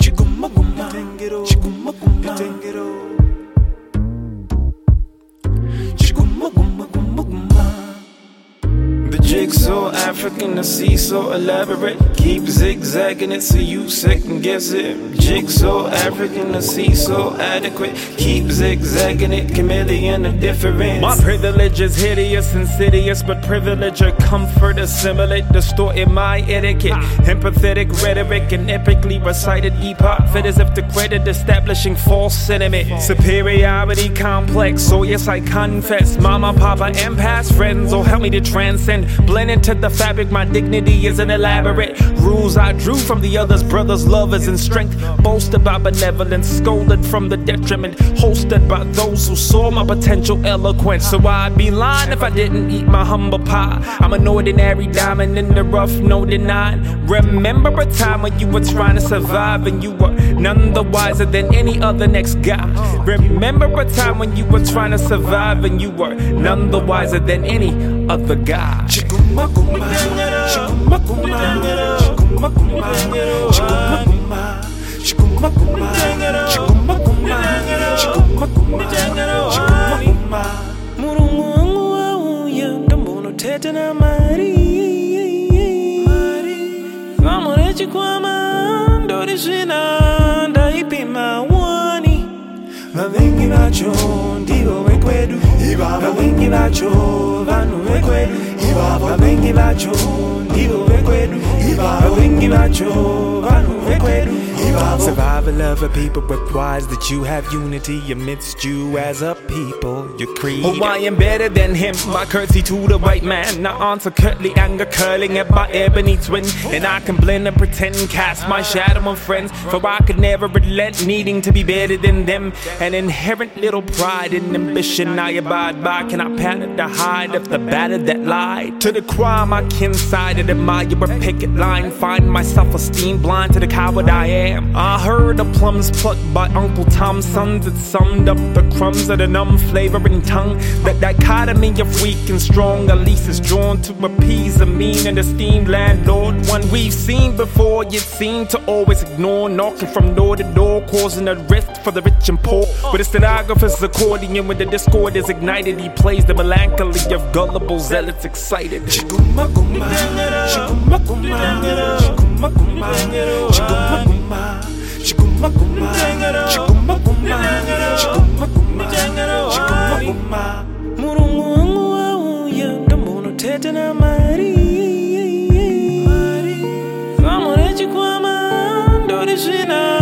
Chiguma guma, chiguma guma, chiguma guma guma guma. The jigsaw African, the sea so elaborate. Keep zigzagging it so you second guess it. Jigsaw African, the sea so adequate. Keep zigzagging it, chameleon of difference. My privilege is hideous, insidious, but privilege or comfort assimilate, distorting my etiquette. Empathetic rhetoric and epically recited epoch fit as if the credit establishing false sentiment. Superiority complex, so yes, I confess. Mama, papa, and past friends will help me to transcend. Blend into the fabric, my dignity is an elaborate. Rules I drew from the others, brothers, lovers, and strength. Boasted by benevolence, scolded from the detriment. Hosted by those who saw my potential eloquence. So I'd be lying if I didn't eat my humble pie. I'm an ordinary diamond in the rough, no denying. Remember a time when you were trying to survive and you were none the wiser than any other next guy. Remember a time when you were trying to survive and you were none the wiser than any other guy. Chiguma guma, chiguma guma, chiguma guma, chiguma guma, chiguma guma, chiguma guma, chiguma guma, chiguma guma. Mulungu wangu wauya ndambono tete na mari. Vamore chikwama ndori zvina ndaipima wani. Vavengi vacho ndivo vekwedu. Vavengi vacho vanhu vekwedu ivavo abengi bacho ndibo bekwedu ivavo abengi bacho bantu bekwedu ivavo of a people requires that you have unity amidst you as a people. Your creed. Oh, I am better than him. My courtesy to the white man. I answer curtly, anger curling at my ebony twin. And I can blend and pretend, cast my shadow on friends. For I could never relent, needing to be better than them. An inherent little pride and ambition I abide by. Can I pattern the hide of the batter that lied? To the crime I kin sided, admire a picket line. Find my self esteem blind to the coward I am. I heard the plums plucked by Uncle Tom's sons. It summed up the crumbs of the numb flavoring tongue. That dichotomy of weak and strong. Least is drawn to appease a mean and esteemed landlord. One we've seen before, yet seem to always ignore. Knocking from door to door, causing a rift for the rich and poor. With a stenographer's accordion, when the discord is ignited, he plays the melancholy of gullible zealots excited. Chiguma guma, chiguma guma chiguma guma chiguma guma chiguma guma murungu wangu wauya ndo munotete na mari vamurechikwa mandori zvina.